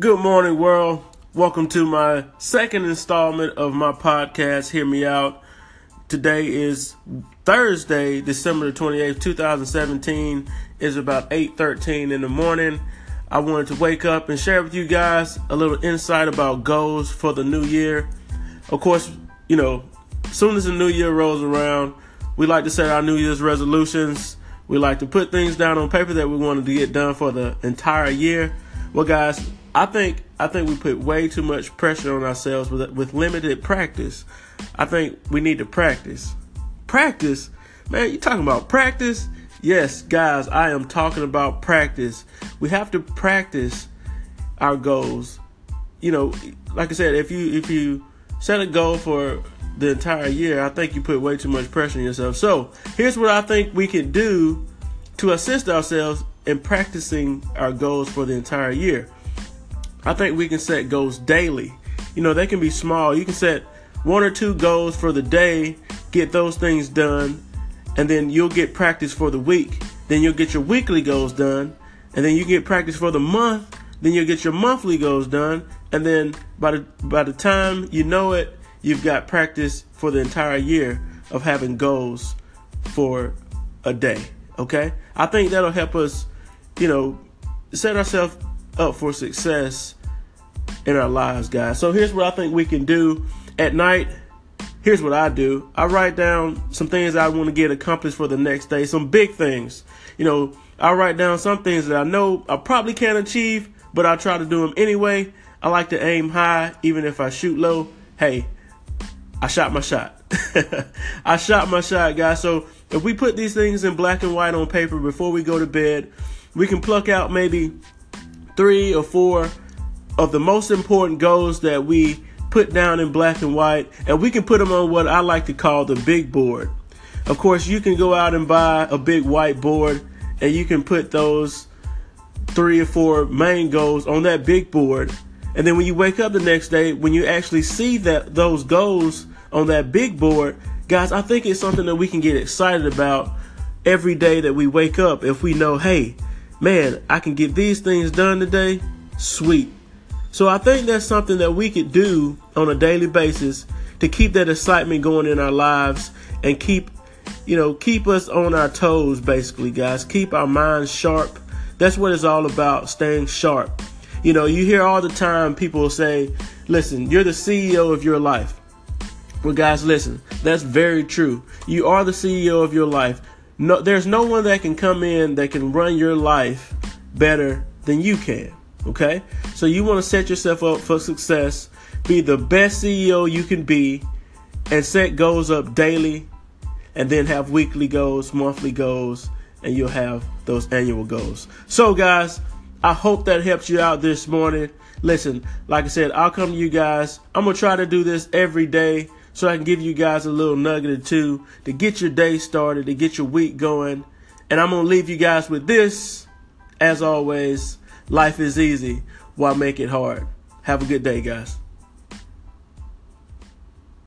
Good morning, world. Welcome to my second installment of my podcast, Hear Me Out. Today is Thursday, December 28th, 2017. It's about 8:13 in the morning. I wanted to wake up and share with you guys a little insight about goals for the new year. Of course, you know, soon as the new year rolls around, we like to set our New Year's resolutions. We like to put things down on paper that we wanted to get done for the entire year. Well, guys, I think I think we put way too much pressure on ourselves with with limited practice. I think we need to practice. Practice, man. You talking about practice? Yes, guys, I am talking about practice. We have to practice our goals. You know, like I said, if you if you set a goal for the entire year, I think you put way too much pressure on yourself. So, here's what I think we can do to assist ourselves in practicing our goals for the entire year. I think we can set goals daily. You know, they can be small. You can set one or two goals for the day, get those things done, and then you'll get practice for the week. Then you'll get your weekly goals done, and then you get practice for the month. Then you'll get your monthly goals done, and then by the by the time you know it, you've got practice for the entire year of having goals for a day. Okay, I think that'll help us, you know, set ourselves up for success in our lives, guys. So here's what I think we can do at night. Here's what I do. I write down some things I want to get accomplished for the next day, some big things. You know, I write down some things that I know I probably can't achieve, but I try to do them anyway. I like to aim high, even if I shoot low. Hey, I shot my shot. I shot my shot, guys. So if we put these things in black and white on paper before we go to bed, we can pluck out maybe three or four of the most important goals that we put down in black and white, and we can put them on what I like to call the big board. Of course, you can go out and buy a big white board, and you can put those three or four main goals on that big board. And then when you wake up the next day, when you actually see that those goals on that big board, guys, I think it's something that we can get excited about every day that we wake up if we know, hey, man, I can get these things done today. Sweet. So I think that's something that we could do on a daily basis to keep that excitement going in our lives and keep, you know, keep us on our toes, basically, guys. Keep our minds sharp. That's what it's all about, staying sharp. You know, you hear all the time people say, listen, you're the CEO of your life. Well, guys, listen, that's very true. You are the CEO of your life. No, there's no one that can come in that can run your life better than you can. Okay? So you want to set yourself up for success, be the best CEO you can be, and set goals up daily, and then have weekly goals, monthly goals, and you'll have those annual goals. So, guys, I hope that helps you out this morning. Listen, like I said, I'll come to you guys. I'm going to try to do this every day so I can give you guys a little nugget or two to get your day started, to get your week going. And I'm going to leave you guys with this. As always, life is easy. Why make it hard? Have a good day, guys.